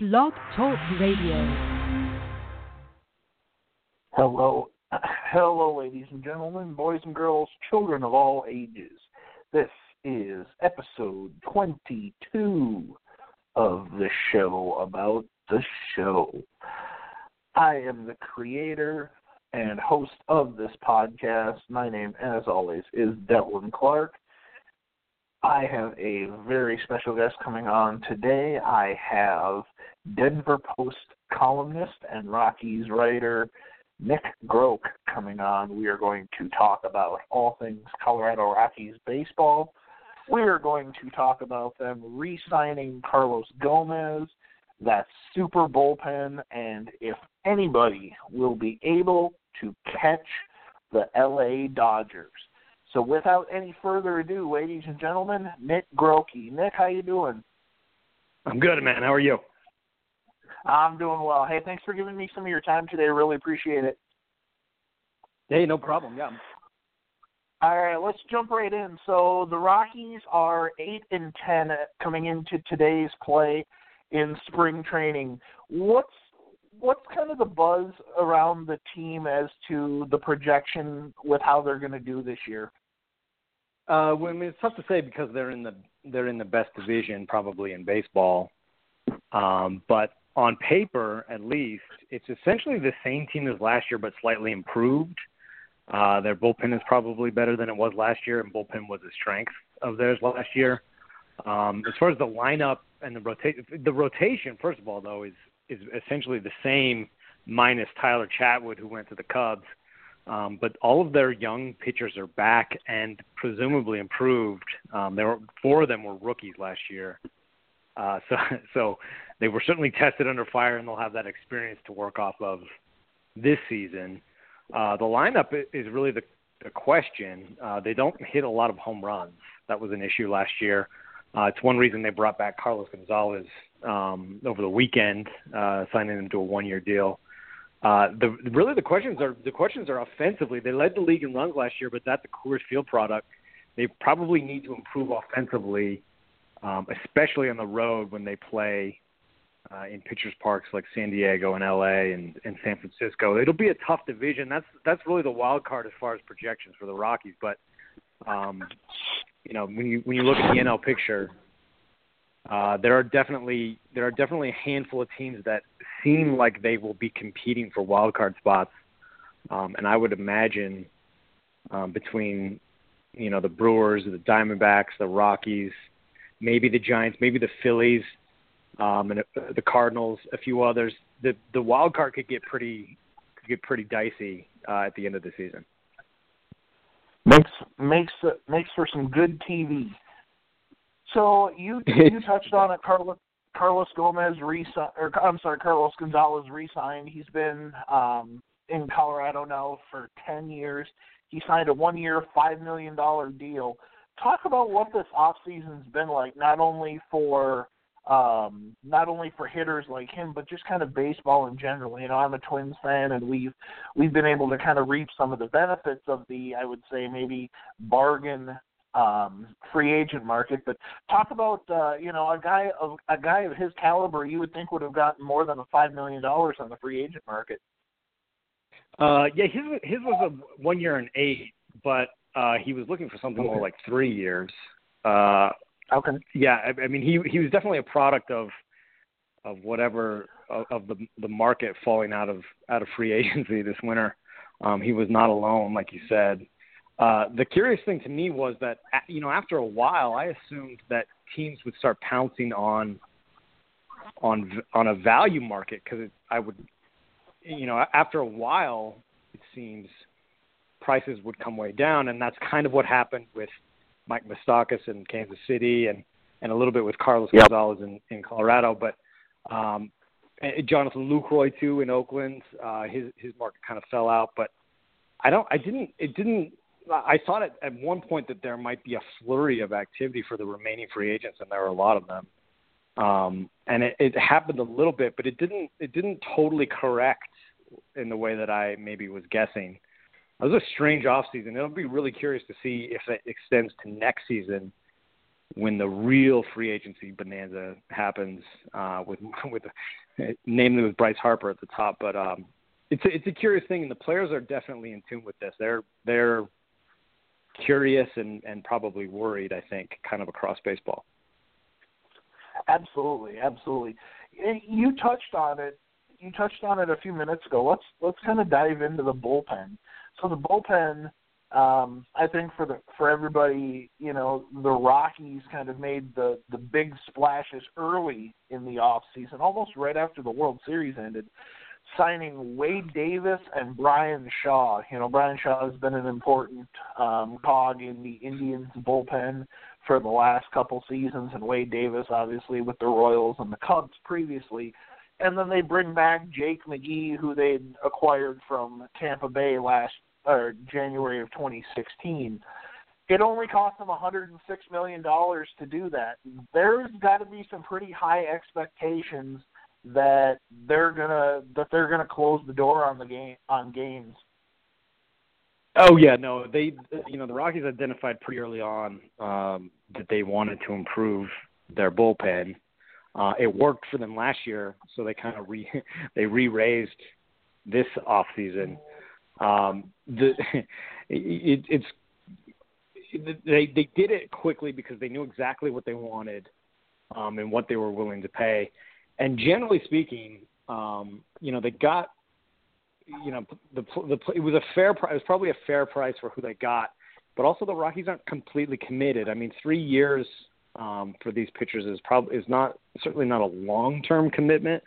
Blog Talk Radio. Hello, hello, ladies and gentlemen, boys and girls, children of all ages. This is episode 22 of the show about the show. I am the creator and host of this podcast. My name, as always, is Devlin Clark. I have a very special guest coming on today. I have Denver Post columnist and Rockies writer Nick Groke coming on. We are going to talk about all things Colorado Rockies baseball. We are going to talk about them re signing Carlos Gomez, that super bullpen, and if anybody will be able to catch the LA Dodgers. So without any further ado, ladies and gentlemen, Nick Grokey. Nick, how you doing? I'm good, man. How are you? I'm doing well. Hey, thanks for giving me some of your time today. Really appreciate it. Hey, no problem. Yeah. All right, let's jump right in. So the Rockies are eight and ten coming into today's play in spring training. What's what's kind of the buzz around the team as to the projection with how they're going to do this year? Uh, well, I mean, it's tough to say because they're in the they're in the best division probably in baseball. Um, but on paper, at least, it's essentially the same team as last year, but slightly improved. Uh, their bullpen is probably better than it was last year, and bullpen was a strength of theirs last year. Um, as far as the lineup and the rotation, the rotation, first of all, though, is is essentially the same minus Tyler Chatwood, who went to the Cubs. Um, but all of their young pitchers are back and presumably improved. Um, there were four of them were rookies last year, uh, so so they were certainly tested under fire, and they'll have that experience to work off of this season. Uh, the lineup is really the, the question. Uh, they don't hit a lot of home runs. That was an issue last year. Uh, it's one reason they brought back Carlos Gonzalez um, over the weekend, uh, signing him to a one-year deal. Uh, the really the questions are the questions are offensively. They led the league in runs last year, but that's a Coors Field product. They probably need to improve offensively, um, especially on the road when they play uh, in pitchers parks like San Diego and LA and, and San Francisco. It'll be a tough division. That's that's really the wild card as far as projections for the Rockies. But um, you know when you when you look at the NL picture, uh, there are definitely there are definitely a handful of teams that seem like they will be competing for wild card spots, um, and I would imagine um, between you know the Brewers, the Diamondbacks, the Rockies, maybe the Giants, maybe the Phillies, um, and uh, the Cardinals, a few others. The the wild card could get pretty could get pretty dicey uh, at the end of the season. Makes makes makes for some good TV. So you you touched on it, Carlos Carlos Gomez resigned, or I'm sorry, Carlos Gonzalez resigned. He's been um, in Colorado now for ten years. He signed a one-year, five million dollar deal. Talk about what this off season's been like, not only for um, not only for hitters like him, but just kind of baseball in general. You know, I'm a Twins fan, and we've we've been able to kind of reap some of the benefits of the, I would say, maybe bargain um, free agent market. But talk about uh, you know a guy of a guy of his caliber, you would think would have gotten more than a five million dollars on the free agent market. Uh, yeah, his his was a one year and eight, but uh, he was looking for something okay. more like three years. Uh, okay. Yeah, I, I mean he he was definitely a product of of whatever of, of the the market falling out of out of free agency this winter. Um, he was not alone, like you said. Uh, the curious thing to me was that you know after a while, I assumed that teams would start pouncing on on on a value market because I would, you know, after a while, it seems prices would come way down, and that's kind of what happened with Mike Moustakas in Kansas City, and and a little bit with Carlos yep. Gonzalez in, in Colorado, but um, Jonathan Lucroy too in Oakland. Uh, his his market kind of fell out, but I don't. I didn't. It didn't I thought at, at one point that there might be a flurry of activity for the remaining free agents, and there were a lot of them. Um, and it, it happened a little bit, but it didn't. It didn't totally correct in the way that I maybe was guessing. It was a strange off season. It'll be really curious to see if it extends to next season. when the real free agency bonanza happens uh, with with namely with Bryce Harper at the top. But um, it's a, it's a curious thing, and the players are definitely in tune with this. They're they're curious and and probably worried. I think, kind of across baseball. Absolutely, absolutely. You touched on it. You touched on it a few minutes ago. Let's let's kind of dive into the bullpen. So the bullpen, um, I think for the for everybody, you know, the Rockies kind of made the the big splashes early in the off season, almost right after the World Series ended, signing Wade Davis and Bryan Shaw. You know, Bryan Shaw has been an important um, cog in the Indians bullpen for the last couple seasons, and Wade Davis, obviously, with the Royals and the Cubs previously. And then they bring back Jake McGee, who they acquired from Tampa Bay last or January of 2016. It only cost them 106 million dollars to do that. There's got to be some pretty high expectations that they're gonna that they're gonna close the door on the game on games. Oh yeah, no, they you know the Rockies identified pretty early on um, that they wanted to improve their bullpen. Uh, it worked for them last year, so they kind of re they re-raised this off season. Um, the it, it's they they did it quickly because they knew exactly what they wanted um, and what they were willing to pay. And generally speaking, um, you know, they got you know the the it was a fair price. It was probably a fair price for who they got, but also the Rockies aren't completely committed. I mean, three years um, for these pitchers is probably is not certainly not a long term commitment.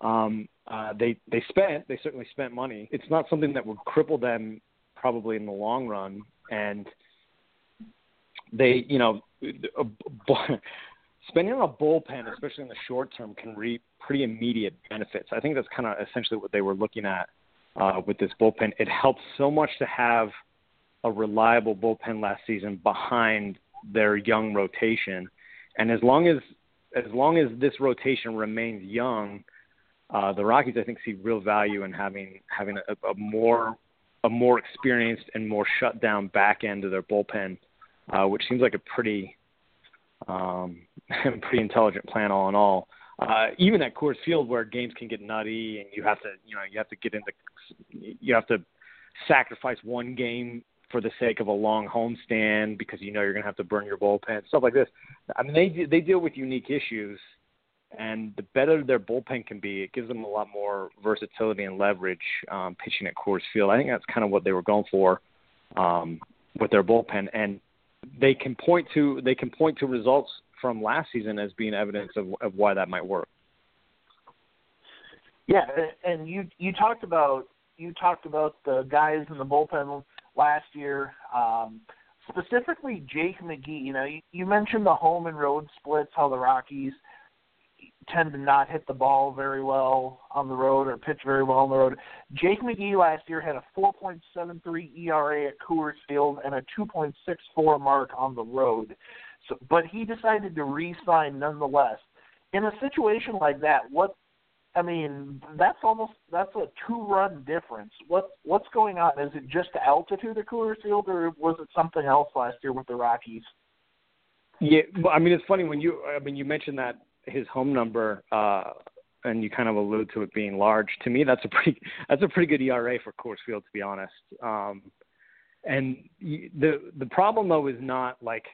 Um, uh, they they spent they certainly spent money. It's not something that would cripple them probably in the long run, and they you know spending on a bullpen, especially in the short term, can reap pretty immediate benefits. I think that's kind of essentially what they were looking at uh, with this bullpen. It helps so much to have a reliable bullpen last season behind their young rotation, and as long as as long as this rotation remains young, uh, the Rockies, I think, see real value in having having a, a more a more experienced and more shut down back end of their bullpen, uh, which seems like a pretty um, pretty intelligent plan all in all. Uh, even at Coors Field, where games can get nutty and you have to you know you have to get into you have to sacrifice one game for the sake of a long homestand because you know you're going to have to burn your bullpen, stuff like this. I mean, they they deal with unique issues and the better their bullpen can be, it gives them a lot more versatility and leverage um, pitching at Coors Field. I think that's kind of what they were going for um, with their bullpen, and they can point to they can point to results from last season as being evidence of, of why that might work. Yeah, and you you talked about you talked about the guys in the bullpen last year. Um, specifically Jake McGee. You know, you, you mentioned the home and road splits, how the Rockies tend to not hit the ball very well on the road or pitch very well on the road. Jake McGee last year had a 4.73 ERA at Coors Field and a 2.64 mark on the road. So, but he decided to re-sign nonetheless. In a situation like that, what I mean, that's almost that's a two-run difference. What what's going on? Is it just altitude at Coors Field, or was it something else last year with the Rockies? Yeah, well, I mean, it's funny when you I mean you mentioned that his home number, uh, and you kind of allude to it being large. To me, that's a pretty that's a pretty good ERA for Coors Field, to be honest. Um, and the the problem though is not like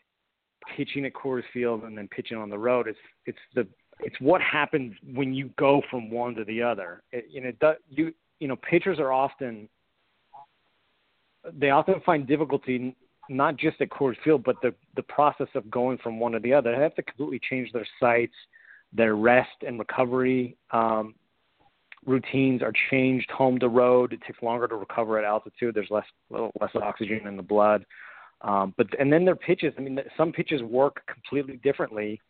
pitching at Coors Field and then pitching on the road. It's it's the it's what happens when you go from one to the other. It, you know, you you know, pitchers are often they often find difficulty not just at Coors Field, but the the process of going from one to the other. They have to completely change their sights their rest and recovery um, routines are changed home to road. It takes longer to recover at altitude. There's less less oxygen in the blood. Um, but and then their pitches. I mean, some pitches work completely differently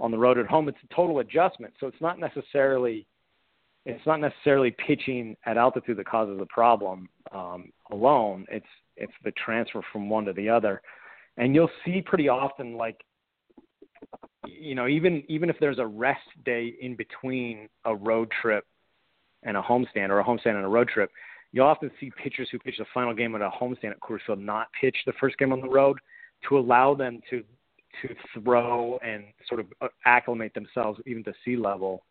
on the road at home. It's a total adjustment. So it's not necessarily it's not necessarily pitching at altitude that causes the problem um, alone. It's it's the transfer from one to the other, and you'll see pretty often like you know, even even if there's a rest day in between a road trip and a homestand, or a homestand and a road trip, you'll often see pitchers who pitch the final game at a homestand at Coors Field not pitch the first game on the road to allow them to to throw and sort of uh, acclimate themselves even to sea level,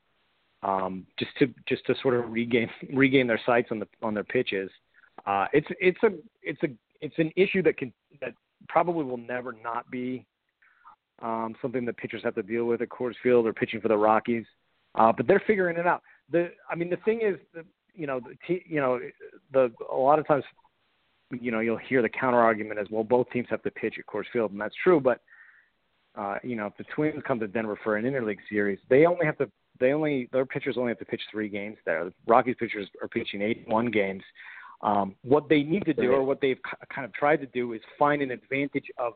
um, just to just to sort of regain regain their sights on the on their pitches. Uh, it's it's a it's a it's an issue that can that probably will never not be um, something that pitchers have to deal with at Coors Field or pitching for the Rockies. Uh, but they're figuring it out. The I mean the thing is, the, you know, the you know, the a lot of times, you know, you'll hear the counter argument as well. Both teams have to pitch at Coors Field, and that's true. But uh, you know, if the Twins come to Denver for an interleague series, they only have to they only their pitchers only have to pitch three games there. The Rockies pitchers are pitching eight one games. Um, what they need to do, or what they've kind of tried to do, is find an advantage of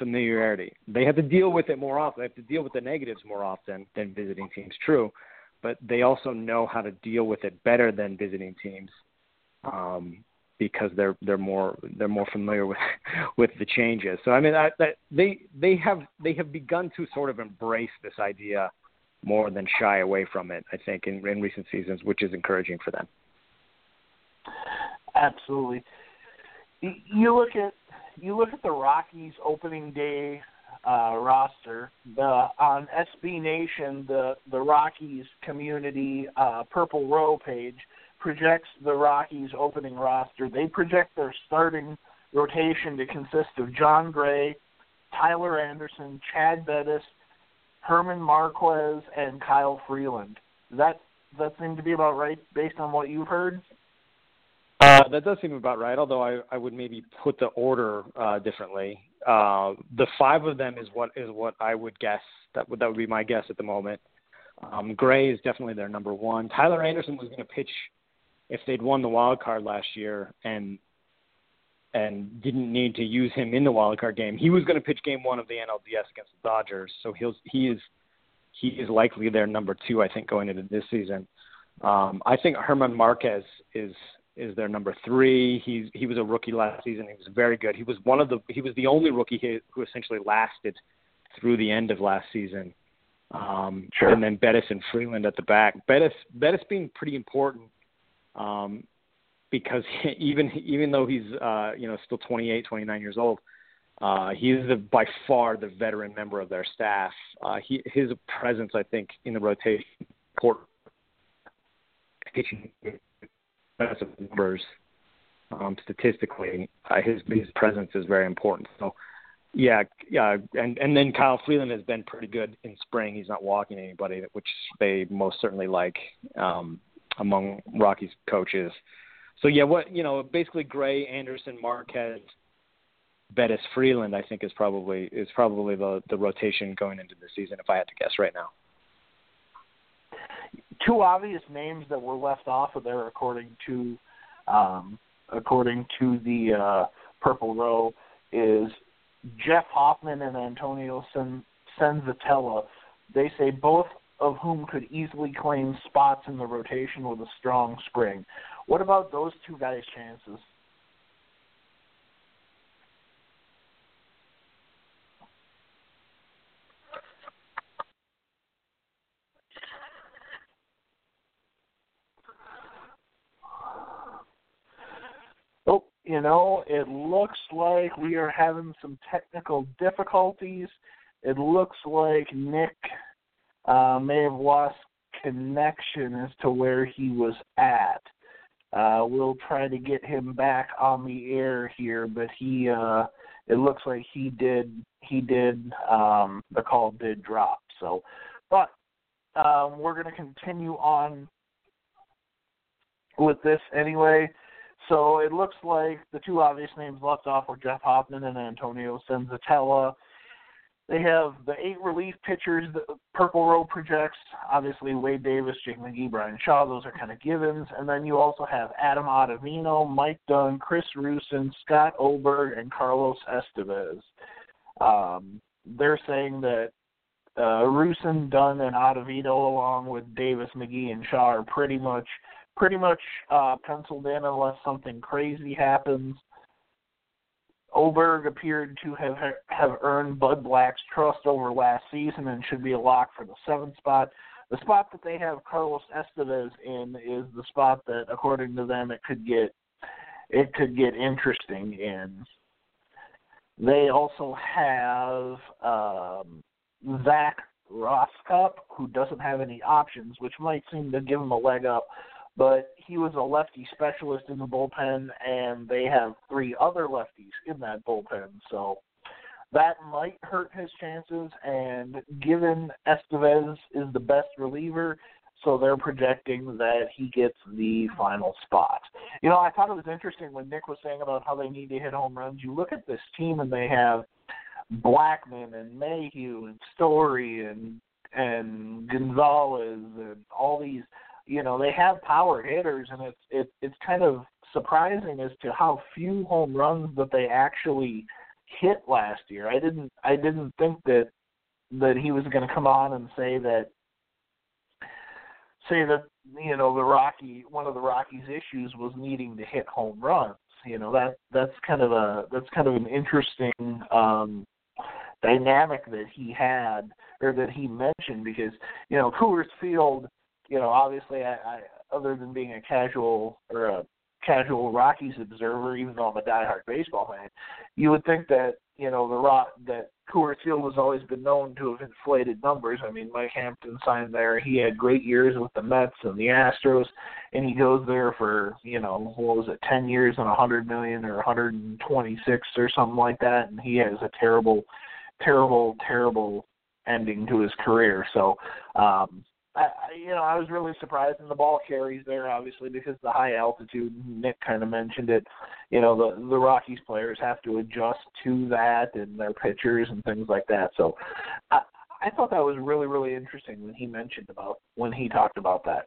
familiarity. They have to deal with it more often. They have to deal with the negatives more often than visiting teams. True, but they also know how to deal with it better than visiting teams um, because they're they're more they're more familiar with with the changes. So I mean, I, they they have they have begun to sort of embrace this idea more than shy away from it. I think in, in recent seasons, which is encouraging for them. Absolutely. You look at you look at the Rockies opening day uh, roster. The on SB Nation, the the Rockies community uh, Purple Row page projects the Rockies opening roster. They project their starting rotation to consist of Jon Gray, Tyler Anderson, Chad Bettis, German Marquez, and Kyle Freeland. That that seem to be about right based on what you've heard? Uh, that does seem about right. Although I, I would maybe put the order uh, differently. Uh, the five of them is what is what I would guess. That would that would be my guess at the moment. Um, Gray is definitely their number one. Tyler Anderson was going to pitch if they'd won the wild card last year and and didn't need to use him in the wild card game. He was going to pitch game one of the NLDS against the Dodgers, so he'll he is he is likely their number two. I think going into this season. Um, I think German Marquez is is their number three. He's he was a rookie last season. He was very good. He was one of the he was the only rookie who essentially lasted through the end of last season. Um, sure. And then Bettis and Freeland at the back. Bettis Bettis being pretty important um, because he, even even though he's uh, you know still 28, 29 years old, uh, he is the, by far the veteran member of their staff. Uh, he, his presence, I think, in the rotation court of numbers um, statistically, uh, his his presence is very important. So, yeah, yeah, and and then Kyle Freeland has been pretty good in spring. He's not walking anybody, which they most certainly like um, among Rockies coaches. So yeah, what you know, basically Gray, Anderson, Marquez, Bettis, Freeland, I think is probably is probably the the rotation going into the season if I had to guess right now two obvious names that were left off of there, according to um, according to the uh, Purple Row, is Jeff Hoffman and Antonio Sen- Senzatela. They say both of whom could easily claim spots in the rotation with a strong spring. What about those two guys' chances? You know, it looks like we are having some technical difficulties. It looks like Nick uh, may have lost connection as to where he was at. Uh, we'll try to get him back on the air here, but he uh, it looks like he did he did um, the call did drop. So, but um, we're going to continue on with this anyway. So it looks like the two obvious names left off were Jeff Hoffman and Antonio Senzatela. They have the eight relief pitchers that Purple Row projects. Obviously, Wade Davis, Jake McGee, Bryan Shaw. Those are kind of givens. And then you also have Adam Ottavino, Mike Dunn, Chris Rusin, Scott Oberg, and Carlos Estevez. Um, they're saying that uh, Rusin, Dunn, and Ottavino, along with Davis, McGee, and Shaw, are pretty much – pretty much uh, penciled in unless something crazy happens. Oberg appeared to have have earned Bud Black's trust over last season and should be a lock for the seventh spot. The spot that they have Carlos Estevez in is the spot that, according to them, it could get it could get interesting in. They also have um, Zac Rosscup, who doesn't have any options, which might seem to give him a leg up. But he was a lefty specialist in the bullpen, and they have three other lefties in that bullpen. So that might hurt his chances. And given Estevez is the best reliever, so they're projecting that he gets the final spot. You know, I thought it was interesting when Nick was saying about how they need to hit home runs. You look at this team and they have Blackmon and Mayhew and Story and and Gonzalez and all these you know, they have power hitters and it's it, it's kind of surprising as to how few home runs that they actually hit last year. I didn't I didn't think that that he was going to come on and say that say that you know the Rocky one of the Rockies' issues was needing to hit home runs. You know that that's kind of a that's kind of an interesting um, dynamic that he had or that he mentioned because you know Coors Field, you know obviously I, I other than being a casual or a casual Rockies observer, even though I'm a diehard baseball fan, you would think that you know the rock that Coors Field has always been known to have inflated numbers. I mean, Mike Hampton signed there. He had great years with the Mets and the Astros, and he goes there for you know what was it, ten years and a hundred million or 126 or something like that, and he has a terrible, terrible, terrible ending to his career. So um, I, you know, I was really surprised, and the ball carries there obviously because the high altitude. Nick kind of mentioned it. You know, the the Rockies players have to adjust to that, and their pitchers and things like that. So, I, I thought that was really really interesting when he mentioned about when he talked about that.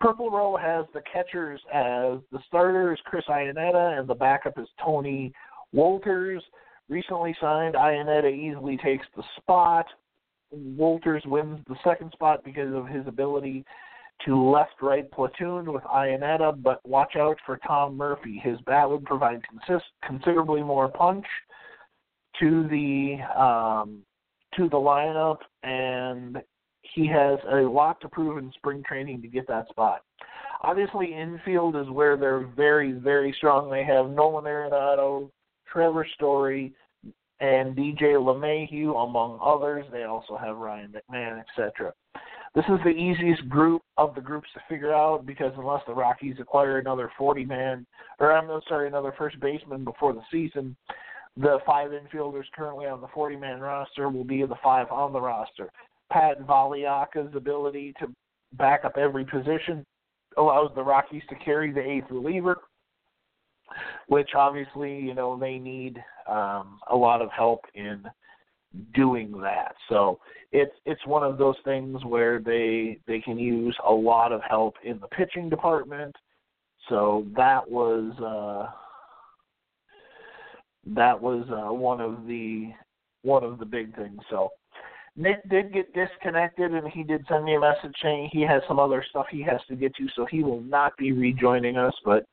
Purple Row has the catchers as the starters Chris Iannetta and the backup is Tony Wolters. Recently signed, Iannetta easily takes the spot. Wolters wins the second spot because of his ability to left right platoon with Iannetta, but watch out for Tom Murphy. His bat would provide consist- considerably more punch to the um, to the lineup, and he has a lot to prove in spring training to get that spot. Obviously, infield is where they're very, very strong. They have Nolan Arenado, Trevor Story, and DJ LeMahieu, among others. They also have Ryan McMahon, etc. This is the easiest group of the groups to figure out because unless the Rockies acquire another 40 man, or I'm sorry, another first baseman before the season, the five infielders currently on the 40 man roster will be the five on the roster. Pat Valaika's ability to back up every position allows the Rockies to carry the eighth reliever which obviously you know they need um, a lot of help in doing that. So it's it's one of those things where they they can use a lot of help in the pitching department. So that was uh, that was uh, one of the one of the big things. So Nick did get disconnected, and he did send me a message saying he has some other stuff he has to get to, so he will not be rejoining us. But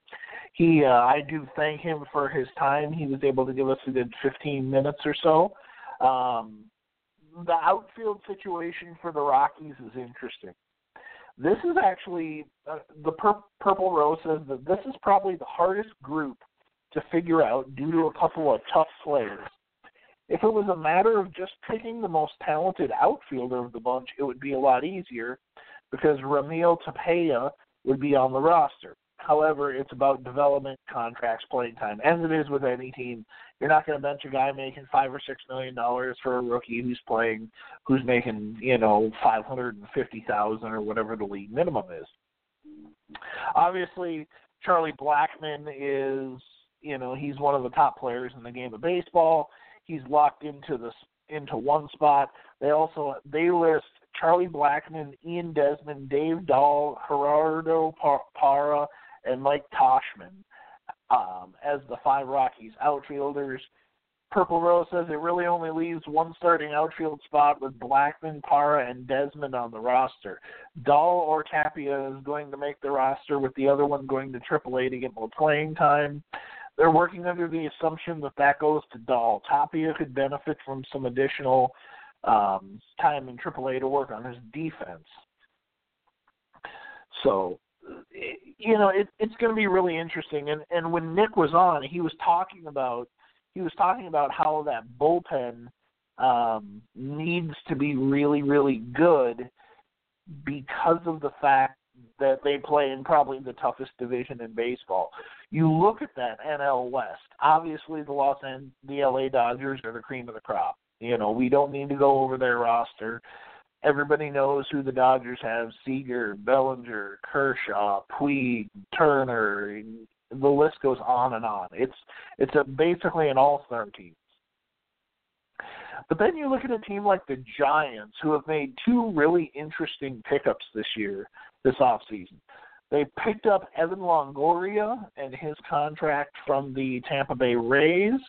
he, uh, I do thank him for his time. He was able to give us a good 15 minutes or so. Um, the outfield situation for the Rockies is interesting. This is actually uh, the Pur- Purple Row says that this is probably the hardest group to figure out due to a couple of tough players. If it was a matter of just picking the most talented outfielder of the bunch, it would be a lot easier because Raimel Tapia would be on the roster. However, it's about development, contracts, playing time. As it is with any team, you're not going to bench a guy making five or six million dollars for a rookie who's playing, who's making you know five hundred and fifty thousand or whatever the league minimum is. Obviously, Charlie Blackmon is you know he's one of the top players in the game of baseball. He's locked into this into one spot. They also they list Charlie Blackmon, Ian Desmond, Dave Dahl, Gerardo Parra, and Mike Tauchman um, as the five Rockies outfielders. Purple Row says it really only leaves one starting outfield spot with Blackmon, Parra, and Desmond on the roster. Dahl or Tapia is going to make the roster, with the other one going to AAA to get more playing time. They're working under the assumption that that goes to Dahl. Tapia could benefit from some additional um, time in AAA to work on his defense. So you know, it, it's going to be really interesting. And and when Nick was on, he was talking about he was talking about how that bullpen um, needs to be really, really good because of the fact that they play in probably the toughest division in baseball. You look at that NL West. Obviously, the Los Angeles, the LA Dodgers are the cream of the crop. You know, we don't need to go over their roster. Everybody knows who the Dodgers have: Seager, Bellinger, Kershaw, Puig, Turner. The list goes on and on. It's it's a basically an all-star team. But then you look at a team like the Giants, who have made two really interesting pickups this year, this offseason. They picked up Evan Longoria and his contract from the Tampa Bay Rays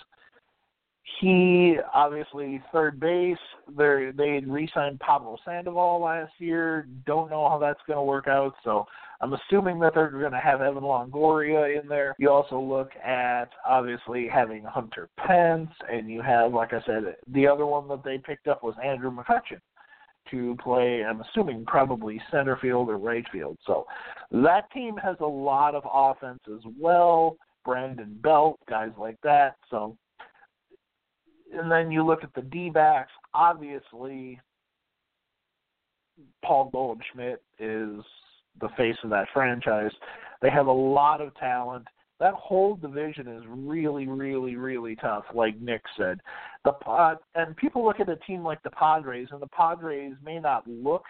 he obviously third base. They they re-signed Pablo Sandoval last year. Don't know how that's going to work out. So I'm assuming that they're going to have Evan Longoria in there. You also look at obviously having Hunter Pence, and you have, like I said, the other one that they picked up was Andrew McCutchen to play. I'm assuming probably center field or right field. So that team has a lot of offense as well. Brandon Belt, guys like that. So and then you look at the D backs, obviously Paul Goldschmidt is the face of that franchise. They have a lot of talent. That whole division is really, really, really tough, like Nick said. The pod and people look at a team like the Padres, and the Padres may not look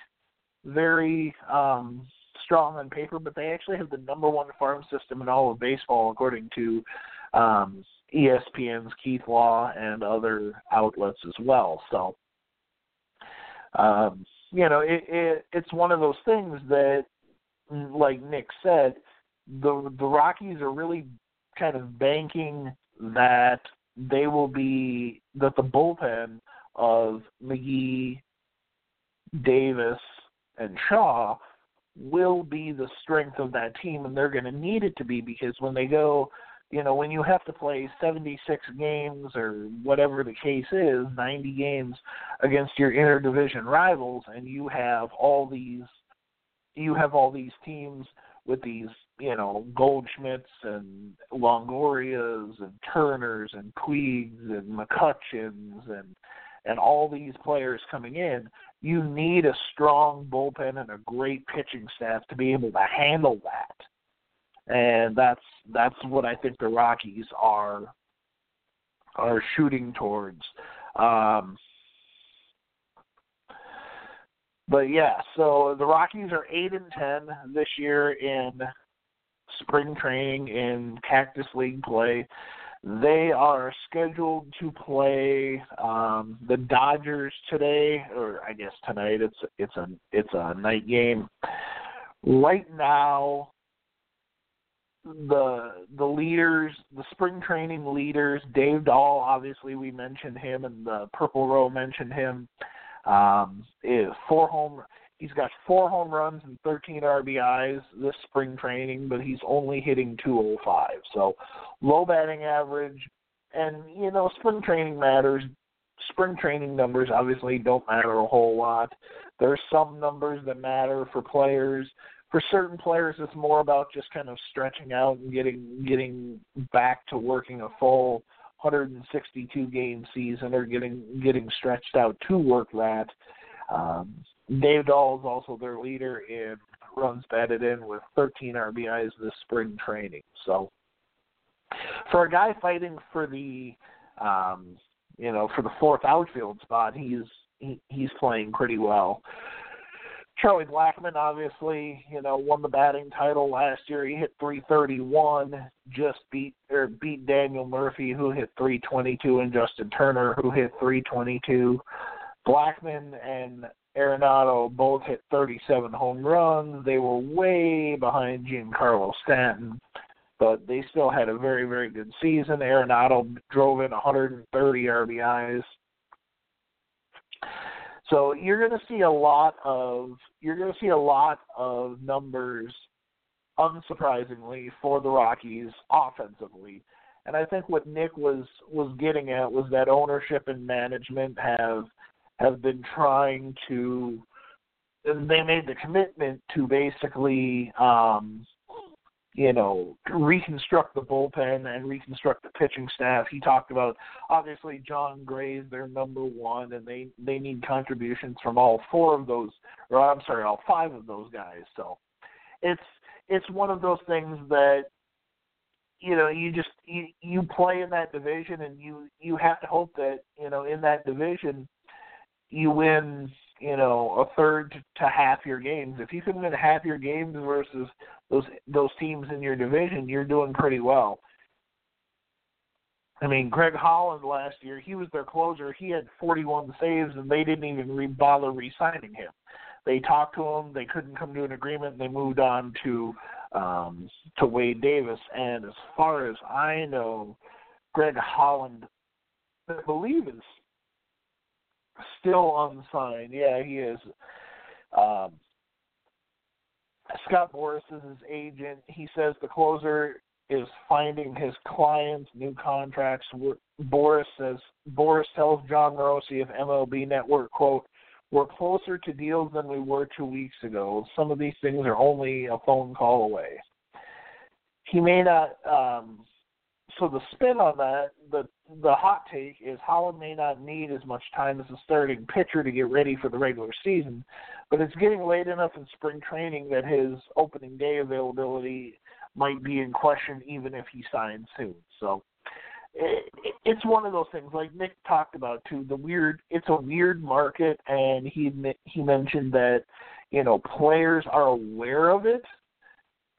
very um strong on paper, but they actually have the number one farm system in all of baseball, according to um ESPN's Keith Law and other outlets as well. So, um, you know, it, it it's one of those things that, like Nick said, the the Rockies are really kind of banking that they will be that the bullpen of McGee, Davis, and Shaw will be the strength of that team, and they're going to need it to be because when they go you know, when you have to play 76 games or whatever the case is, 90 games against your interdivision rivals, and you have all these, you have all these teams with these, you know, Goldschmidts and Longorias and Turners and Puigs and McCutchens and and all these players coming in, you need a strong bullpen and a great pitching staff to be able to handle that and that's that's what I think the Rockies are are shooting towards. Um, but yeah, so the Rockies are eight and ten this year in spring training in Cactus League play. They are scheduled to play um, the Dodgers today, or I guess tonight. It's it's a it's a night game. Right now, the the leaders, the spring training leaders, Dave Dahl, obviously we mentioned him, and the Purple Row mentioned him. Um, is four home. He's got four home runs and 13 RBIs this spring training, but he's only hitting 205. So low batting average, and you know spring training matters. Spring training numbers obviously don't matter a whole lot. There's some numbers that matter for players for certain players it's more about just kind of stretching out and getting getting back to working a full 162 game season or getting getting stretched out to work that. Um, Dave Dahl is also their leader in runs batted in with 13 RBIs this spring training. So for a guy fighting for the um, you know for the fourth outfield spot, he's he, he's playing pretty well. Charlie Blackmon obviously, you know, won the batting title last year. He hit 331, just beat or beat Daniel Murphy who hit 322 and Justin Turner who hit 322. Blackmon and Arenado both hit 37 home runs. They were way behind Giancarlo Stanton, but they still had a very, very good season. Arenado drove in 130 RBIs. So you're going to see a lot of you're going to see a lot of numbers, unsurprisingly, for the Rockies offensively. And I think what Nick was was getting at was that ownership and management have have been trying to they made the commitment to basically um you know, reconstruct the bullpen and reconstruct the pitching staff. He talked about obviously Jon Gray's their number one, and they they need contributions from all four of those, or I'm sorry, all five of those guys. So it's it's one of those things that you know you just you you play in that division, and you you have to hope that you know in that division you win you know a third to half your games. If you can win half your games versus those those teams in your division, you're doing pretty well. I mean, Greg Holland last year, he was their closer. He had 41 saves, and they didn't even re- bother re-signing him. They talked to him. They couldn't come to an agreement. They moved on to um, to Wade Davis. And as far as I know, Greg Holland, I believe, is still unsigned. Yeah, he is. Um, Scott Boras is his agent. He says the closer is finding his clients new contracts. Boras says Boras tells Jon Morosi of MLB Network, "quote We're closer to deals than we were two weeks ago. Some of these things are only a phone call away." He may not um, so the spin on that, the the hot take is Holland may not need as much time as a starting pitcher to get ready for the regular season, but it's getting late enough in spring training that his opening day availability might be in question even if he signs soon. So it, it's one of those things like Nick talked about too. The weird, it's a weird market, and he he mentioned that you know players are aware of it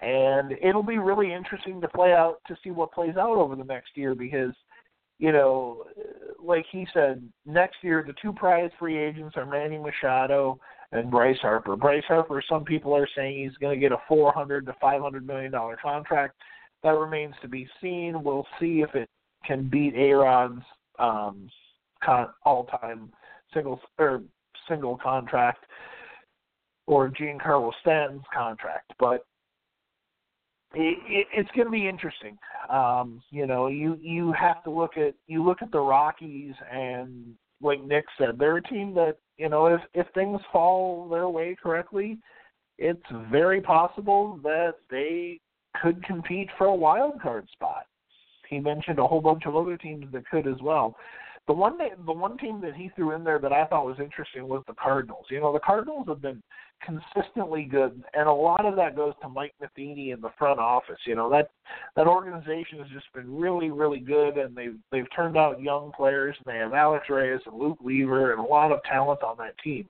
and it'll be really interesting to play out to see what plays out over the next year because you know like he said next year the two prize free agents are Manny Machado and Bryce Harper. Bryce Harper some people are saying he's going to get a 400 to 500 million dollar contract. That remains to be seen. We'll see if it can beat Aaron's um con- all-time single or single contract or Giancarlo Stanton's contract. But it, it, it's going to be interesting. Um, you know, you you have to look at you look at the Rockies and like Nick said, they're a team that you know if if things fall their way correctly, it's very possible that they could compete for a wild card spot. He mentioned a whole bunch of other teams that could as well. The one that, the one team that he threw in there that I thought was interesting was the Cardinals. You know, the Cardinals have been consistently good, and a lot of that goes to Mike Matheny in the front office. You know that that organization has just been really, really good, and they've they've turned out young players. And they have Alex Reyes and Luke Weaver and a lot of talent on that team.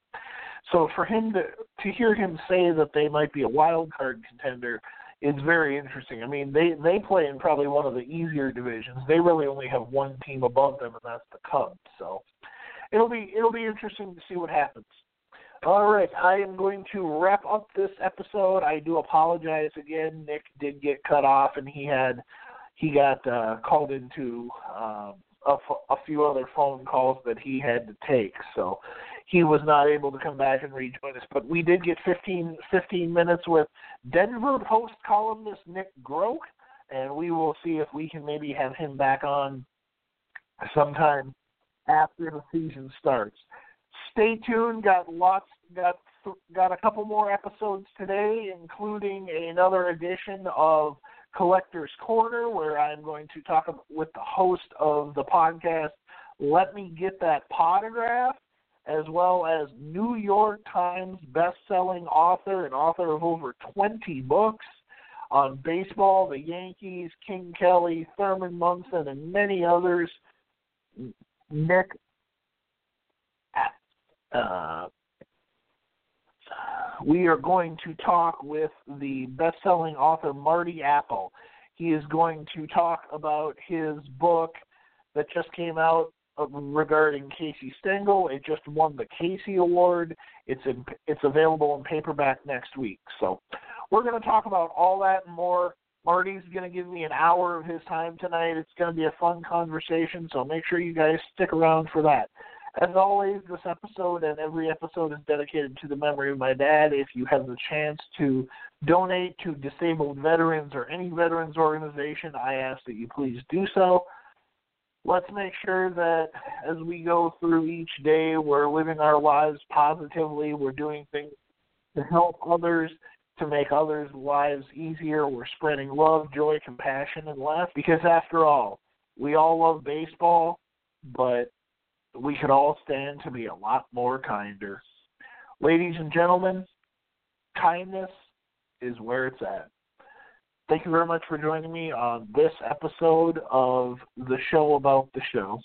So for him to to hear him say that they might be a wild card contender is very interesting. I mean, they they play in probably one of the easier divisions. They really only have one team above them, and that's the Cubs. So it'll be it'll be interesting to see what happens. All right, I am going to wrap up this episode. I do apologize again. Nick did get cut off, and he had he got uh, called into um, a, a few other phone calls that he had to take. So he was not able to come back and rejoin us. But we did get 15, 15 minutes with Denver Post columnist Nick Groke, and we will see if we can maybe have him back on sometime after the season starts. Stay tuned. Got lots. Got got a couple more episodes today, including another edition of Collector's Corner, where I'm going to talk with the host of the podcast. Let me get that potograph, as well as New York Times best-selling author and author of over 20 books on baseball, the Yankees, King Kelly, Thurman Munson, and many others. Nick uh, we are going to talk with the best-selling author Marty Appel. He is going to talk about his book that just came out Uh, regarding Casey Stengel. It just won the Casey Award. It's in, it's available in paperback next week. So we're going to talk about all that and more. Marty's going to give me an hour of his time tonight. It's going to be a fun conversation, so make sure you guys stick around for that. As always, this episode and every episode is dedicated to the memory of my dad. If you have the chance to donate to disabled veterans or any veterans organization, I ask that you please do so. Let's make sure that as we go through each day, we're living our lives positively, we're doing things to help others, to make others' lives easier. We're spreading love, joy, compassion, and laugh because, after all, we all love baseball, but we could all stand to be a lot more kinder. Ladies and gentlemen, kindness is where it's at. Thank you very much for joining me on this episode of the show about the show.